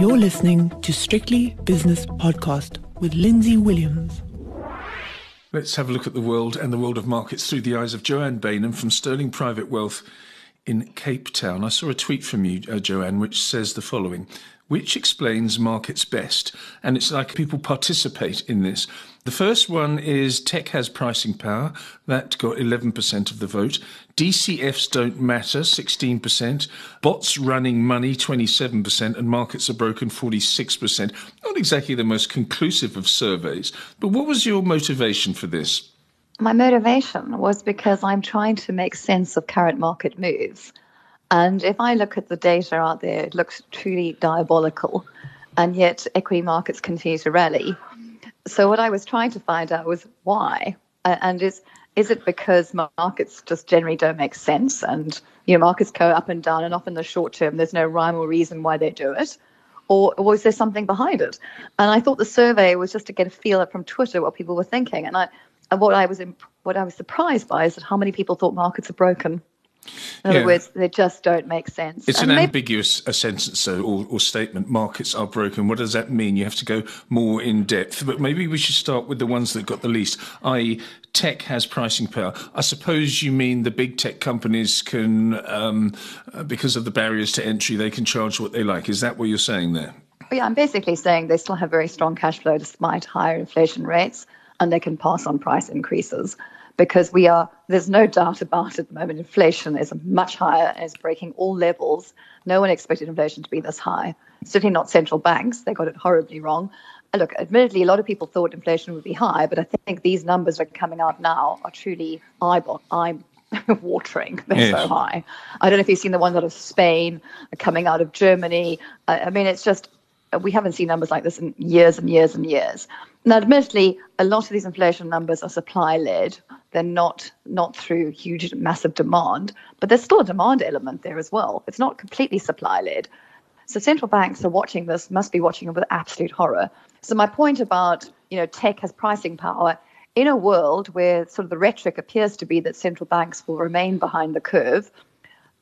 You're listening to Strictly Business Podcast with Lindsay Williams. Let's have a look at the world and the world of markets through the eyes of Joanne Baynham from Sterling Private Wealth in Cape Town. I saw a tweet from you, uh, Joanne, which says the following which explains markets best? And it's like people participate in this. The first one is tech has pricing power. That got 11% of the vote. DCFs don't matter, 16%. Bots running money, 27%. And markets are broken, 46%. Not exactly the most conclusive of surveys. But what was your motivation for this? My motivation was because I'm trying to make sense of current market moves. And if I look at the data out there, it looks truly diabolical. And yet equity markets continue to rally. So what I was trying to find out was why. And is is it because markets just generally don't make sense and you know markets go up and down and often the short term there's no rhyme or reason why they do it? Or was there something behind it? And I thought the survey was just to get a feel from Twitter what people were thinking. And I and what I was what I was surprised by is that how many people thought markets are broken. In other yeah. words, they just don't make sense. It's and an maybe- ambiguous a sentence so, or, or, statement. Markets are broken. What does that mean? You have to go more in depth. But maybe we should start with the ones that got the least, i.e., tech has pricing power. I suppose you mean the big tech companies can, um, uh, because of the barriers to entry, they can charge what they like. Is that what you're saying there? Yeah, I'm basically saying they still have very strong cash flow despite higher inflation rates, and they can pass on price increases because we are, there's no doubt about it at the moment, inflation is much higher and is breaking all levels. No one expected inflation to be this high. Certainly not central banks. They got it horribly wrong. Look, admittedly, a lot of people thought inflation would be high, but I think these numbers that are coming out now are truly eye, eye watering. They're yes. so high. I don't know if you've seen the ones out of Spain, uh, coming out of Germany. I mean, it's just we haven't seen numbers like this in years and years and years. Now, admittedly, a lot of these inflation numbers are supply led. They're not not through huge, massive demand, but there's still a demand element there as well. It's not completely supply led. So central banks are watching this, must be watching it with absolute horror. So my point about you know tech has pricing power in a world where sort of the rhetoric appears to be that central banks will remain behind the curve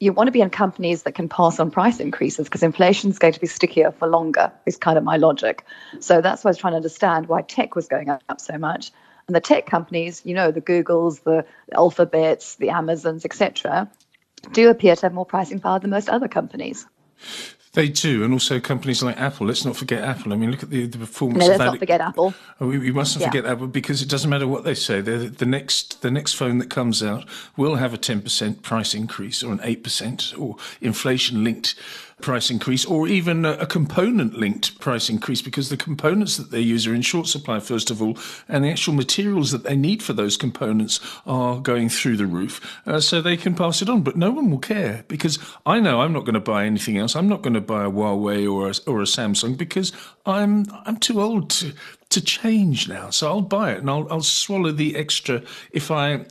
you want to be in companies that can pass on price increases because inflation is going to be stickier for longer is kind of my logic. So that's why i was trying to understand why tech was going up so much. And the tech companies you know the googles the alphabets the amazons etc do appear to have more pricing power than most other companies they do, and also companies like Apple. Let's not forget Apple. I mean, look at the, the performance. No, let's not forget Apple. Oh, we, we mustn't yeah. forget Apple because it doesn't matter what they say. They're, the next the next phone that comes out will have a ten percent price increase or an eight percent or inflation linked price increase or even a, component linked price increase because the components that they use are in short supply, first of all, and the actual materials that they need for those components are going through the roof. Uh, so they can pass it on. But no one will care because I know I'm not going to buy anything else. I'm not going to buy a Huawei or a, or a Samsung because I'm, I'm too old to, to change now. So I'll buy it and I'll, I'll swallow the extra if I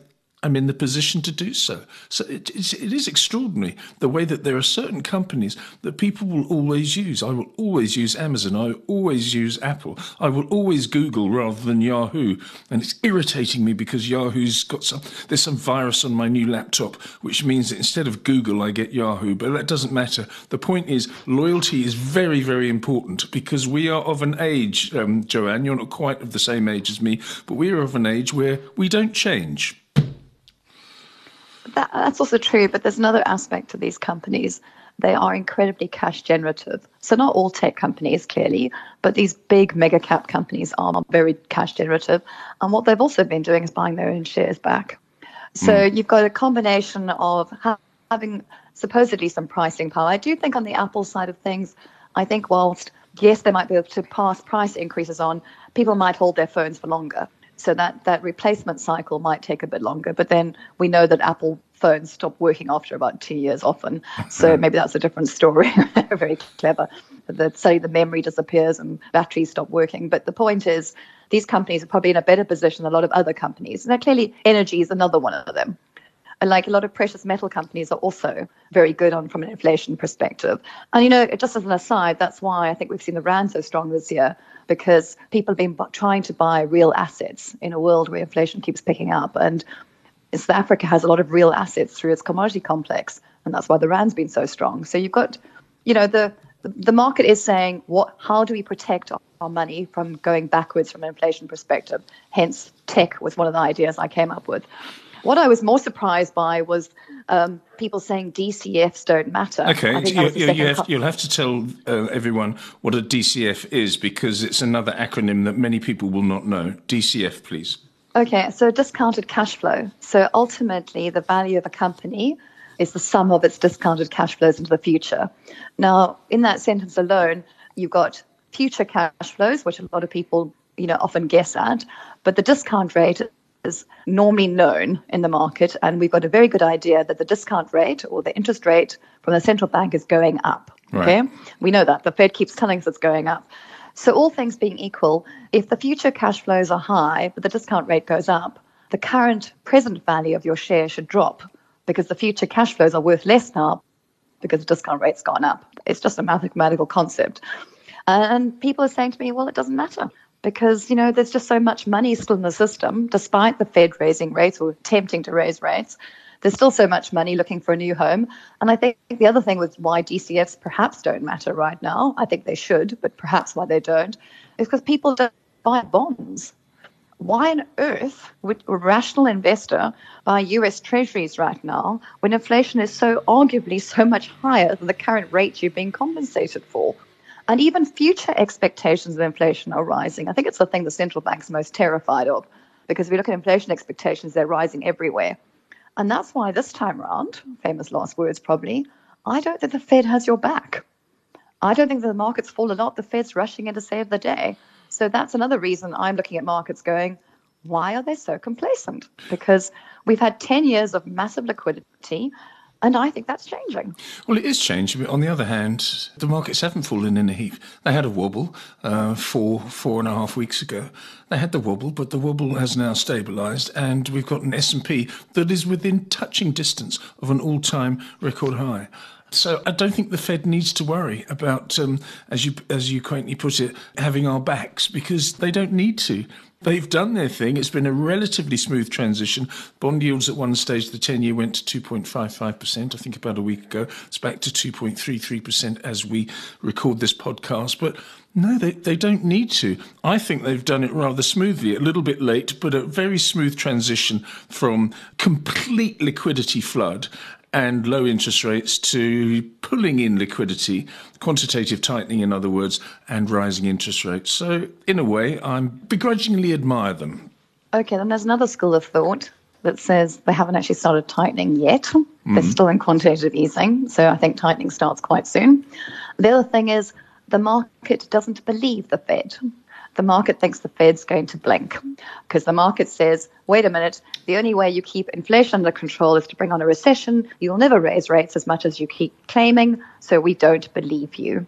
I'm in the position to do so. So it, it is extraordinary the way that there are certain companies that people will always use. I will always use Amazon. I always use Apple. I will always Google rather than Yahoo. And it's irritating me because Yahoo's got some, there's some virus on my new laptop, which means that instead of Google, I get Yahoo. But that doesn't matter. The point is, loyalty is very, very important because we are of an age, um, Joanne, you're not quite of the same age as me, but we are of an age where we don't change that, that's also true, but there's another aspect to these companies. They are incredibly cash generative. So, not all tech companies, clearly, but these big mega cap companies are very cash generative. And what they've also been doing is buying their own shares back. So, mm. you've got a combination of having supposedly some pricing power. I do think on the Apple side of things, I think whilst, yes, they might be able to pass price increases on, people might hold their phones for longer. So that, that replacement cycle might take a bit longer. But then we know that Apple phones stop working after about two years often. So mm-hmm. maybe that's a different story. Very clever. That say the memory disappears and batteries stop working. But the point is, these companies are probably in a better position than a lot of other companies. Now, clearly, energy is another one of them. Like a lot of precious metal companies are also very good on from an inflation perspective. And you know, just as an aside, that's why I think we've seen the rand so strong this year because people have been trying to buy real assets in a world where inflation keeps picking up. And South Africa has a lot of real assets through its commodity complex, and that's why the rand's been so strong. So you've got, you know, the, the market is saying, what? How do we protect our money from going backwards from an inflation perspective? Hence, tech was one of the ideas I came up with. What I was more surprised by was um, people saying DCFs don't matter. Okay, you, you, have, you'll have to tell uh, everyone what a DCF is because it's another acronym that many people will not know. DCF, please. Okay, so discounted cash flow. So ultimately, the value of a company is the sum of its discounted cash flows into the future. Now, in that sentence alone, you've got future cash flows, which a lot of people, you know, often guess at, but the discount rate is normally known in the market, and we've got a very good idea that the discount rate or the interest rate from the central bank is going up. Okay, we know that the Fed keeps telling us it's going up. So all things being equal, if the future cash flows are high but the discount rate goes up, the current present value of your share should drop because the future cash flows are worth less now because the discount rate's gone up. It's just a mathematical concept. And people are saying to me, well, it doesn't matter because, you know, there's just so much money still in the system, despite the Fed raising rates or attempting to raise rates. There's still so much money looking for a new home. And I think the other thing with why DCFs perhaps don't matter right now, I think they should, but perhaps why they don't, is because people don't buy bonds why on earth would a rational investor buy US treasuries right now when inflation is so arguably so much higher than the current rate you're being compensated for? And even future expectations of inflation are rising. I think it's the thing the central bank's most terrified of because if we look at inflation expectations, they're rising everywhere. And that's why this time around, famous last words probably, I don't think the Fed has your back. I don't think the market's fall a lot. The Fed's rushing in to save the day. So that's another reason I'm looking at markets going, why are they so complacent? Because we've had 10 years of massive liquidity. And I think that's changing. Well, it is changing. But on the other hand, the markets haven't fallen in a heap. They had a wobble uh, four, four and a half weeks ago. They had the wobble, but the wobble has now stabilised, and we've got an S&P that is within touching distance of an all-time record high. So I don't think the Fed needs to worry about, um, as you as you quaintly put it, having our backs because they don't need to. They've done their thing. It's been a relatively smooth transition. Bond yields at one stage, the 10 year went to 2.55%, I think about a week ago. It's back to 2.33% as we record this podcast. But no, they, they don't need to. I think they've done it rather smoothly, a little bit late, but a very smooth transition from complete liquidity flood and low interest rates to pulling in liquidity, quantitative tightening, in other words, and rising interest rates. So, in a way, I begrudgingly admire them. Okay, then there's another school of thought that says they haven't actually started tightening yet. Mm-hmm. They're still in quantitative easing. So, I think tightening starts quite soon. The other thing is the market doesn't believe the Fed the market thinks the Fed's going to blink because the market says, wait a minute, the only way you keep inflation under control is to bring on a recession. You'll never raise rates as much as you keep claiming, so we don't believe you.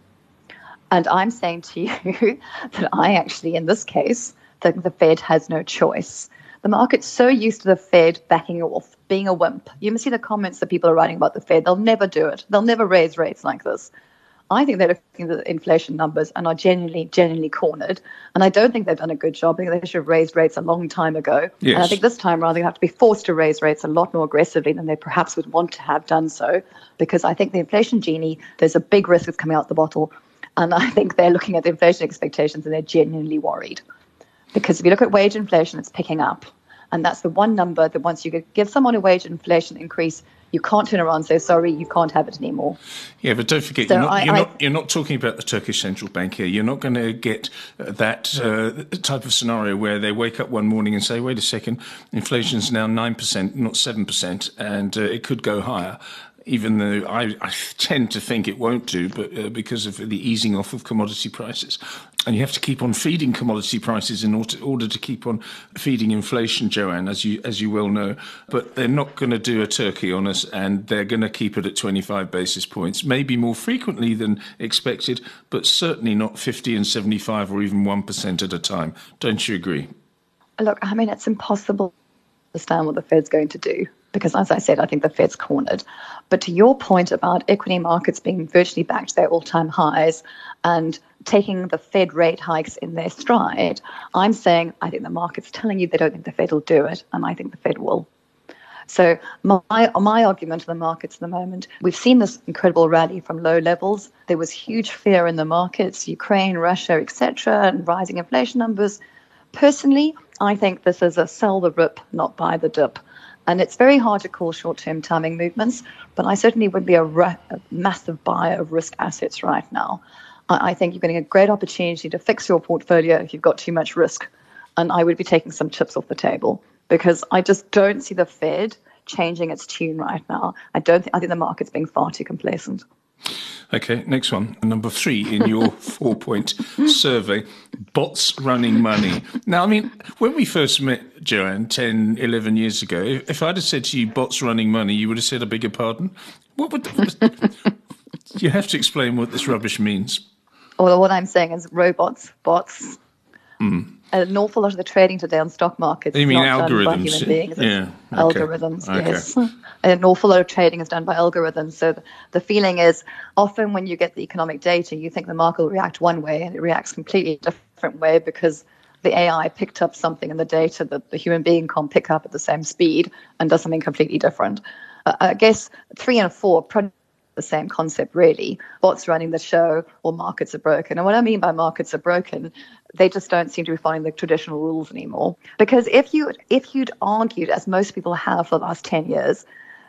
And I'm saying to you that I actually, in this case, think the Fed has no choice. The market's so used to the Fed backing off, being a wimp. You must see the comments that people are writing about the Fed. They'll never do it. They'll never raise rates like this. I think they're looking at the inflation numbers and are genuinely, genuinely cornered. And I don't think they've done a good job. I think they should have raised rates a long time ago. Yes. And I think this time around they have to be forced to raise rates a lot more aggressively than they perhaps would want to have done so. Because I think the inflation genie, there's a big risk of coming out the bottle. And I think they're looking at the inflation expectations and they're genuinely worried. Because if you look at wage inflation, it's picking up. And that's the one number that once you give someone a wage inflation increase, you can't turn around and say sorry you can't have it anymore. Yeah but don't forget so you're, not, I, you're, I, not, you're not talking about the turkish central bank here. You're not going to get uh, that uh, type of scenario where they wake up one morning and say wait a second inflation's now 9% not 7% and uh, it could go higher even though I, I, tend to think it won't do, but uh, because of the easing off of commodity prices. And you have to keep on feeding commodity prices in order, order to keep on feeding inflation, Joanne, as you as you well know. But they're not going to do a turkey on us, and they're going to keep it at 25 basis points, maybe more frequently than expected, but certainly not 50 and 75 or even 1% at a time. Don't you agree? Look, I mean, it's impossible to understand what the Fed's going to do because, as I said, I think the Fed's cornered. But to your point about equity markets being virtually back to their all time highs and taking the Fed rate hikes in their stride, I'm saying I think the market's telling you they don't think the Fed will do it, and I think the Fed will. So my my argument of the markets at the moment, we've seen this incredible rally from low levels. There was huge fear in the markets, Ukraine, Russia, etc., and rising inflation numbers. Personally, I think this is a sell the rip, not buy the dip. And it's very hard to call short term timing movements, but I certainly would be a, re- a massive buyer of risk assets right now. I, I think you're getting a great opportunity to fix your portfolio if you've got too much risk. And I would be taking some chips off the table because I just don't see the Fed changing its tune right now. I don't think I think the market's being far too complacent. Okay, next one. Number three in your four point survey bots running money. Now, I mean, when we first met Joanne 10, 11 years ago, if I'd have said to you bots running money, you would have said, I beg your pardon. What would. you have to explain what this rubbish means. Well, what I'm saying is robots, bots. Mm an awful lot of the trading today on stock markets you is mean algorithms? done by human beings. Yeah. Okay. Algorithms, okay. yes. an awful lot of trading is done by algorithms. So the, feeling is often when you get the economic data, you think the market will react one way and it reacts completely different way because the AI picked up something in the data that the human being can't pick up at the same speed and does something completely different. Uh, I guess three and four the same concept, really. What's running the show or markets are broken. And what I mean by markets are broken, they just don't seem to be following the traditional rules anymore. Because if you if you'd argued, as most people have for the last 10 years,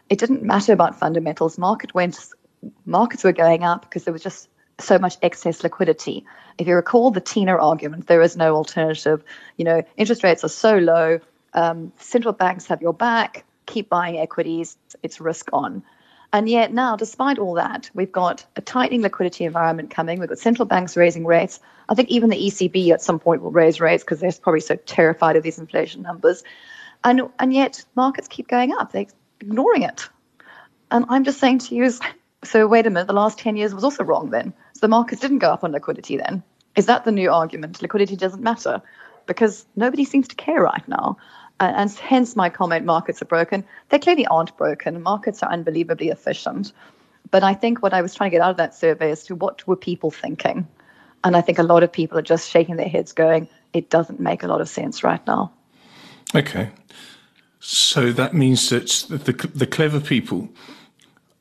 it didn't matter about fundamentals. Market went markets were going up because there was just so much excess liquidity. If you recall the Tina argument, there is no alternative. You know, interest rates are so low, um, central banks have your back, keep buying equities, it's risk on. And yet now, despite all that, we've got a tightening liquidity environment coming. We've got central banks raising rates. I think even the ECB at some point will raise rates because they're probably so terrified of these inflation numbers. And, and yet markets keep going up. They're ignoring it. And I'm just saying to you, so wait a minute, the last 10 years was also wrong then. So the markets didn't go up on liquidity then. Is that the new argument? Liquidity doesn't matter because nobody seems to care right now and hence my comment markets are broken. They clearly aren't broken. Markets are unbelievably efficient. But I think what I was trying to get out of that survey is to what were people thinking? And I think a lot of people are just shaking their heads going, it doesn't make a lot of sense right now. Okay. So that means that the, the clever people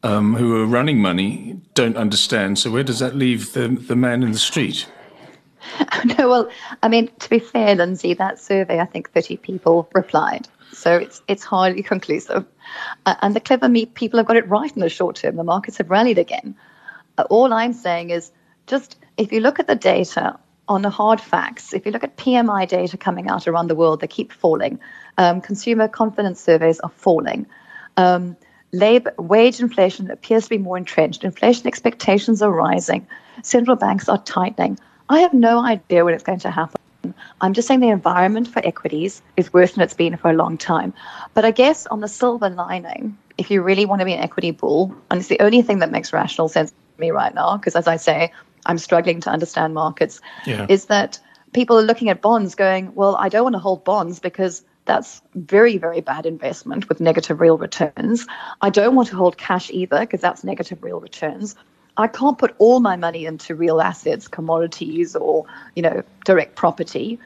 um, who are running money don't understand. So where does that leave the, the man in the street? no, well, I mean, to be fair, Lindsay, that survey, I think 30 people replied. So it's it's highly conclusive. Uh, and the clever me people have got it right in the short term. The markets have rallied again. Uh, all I'm saying is just if you look at the data on the hard facts, if you look at PMI data coming out around the world, they keep falling. Um, consumer confidence surveys are falling. Um, labor wage inflation appears to be more entrenched. Inflation expectations are rising. Central banks are tightening. I have no idea when it's going to happen. I'm just saying the environment for equities is worse than it's been for a long time. But I guess on the silver lining, if you really want to be an equity bull, and it's the only thing that makes rational sense to me right now, because as I say, I'm struggling to understand markets, yeah. is that people are looking at bonds going, well, I don't want to hold bonds because that's very, very bad investment with negative real returns. I don't want to hold cash either because that's negative real returns. I can't put all my money into real assets, commodities, or you know, direct property.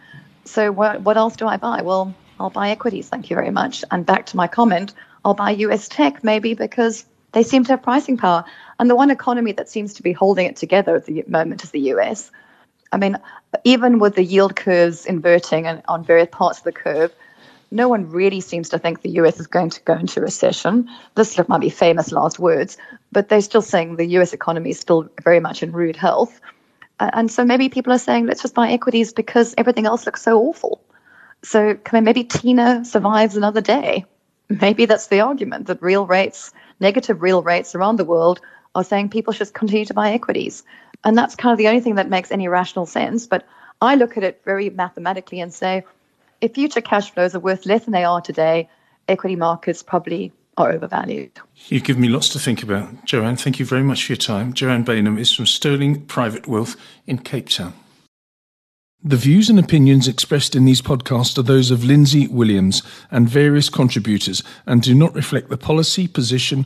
So what what else do I buy? Well, I'll buy equities. Thank you very much. And back to my comment, I'll buy US tech maybe because they seem to have pricing power. And the one economy that seems to be holding it together at the moment is the US. I mean, even with the yield curves inverting and on various parts of the curve, no one really seems to think the US is going to go into recession. This might be famous last words, but they're still saying the US economy is still very much in rude health. And so maybe people are saying, let's just buy equities because everything else looks so awful. So maybe Tina survives another day. Maybe that's the argument that real rates, negative real rates around the world, are saying people should continue to buy equities. And that's kind of the only thing that makes any rational sense. But I look at it very mathematically and say, if future cash flows are worth less than they are today, equity markets probably are overvalued. You've given me lots to think about, Joanne. Thank you very much for your time. Joanne Baynham is from Sterling Private Wealth in Cape Town. The views and opinions expressed in these podcasts are those of Lindsay Williams and various contributors and do not reflect the policy, position,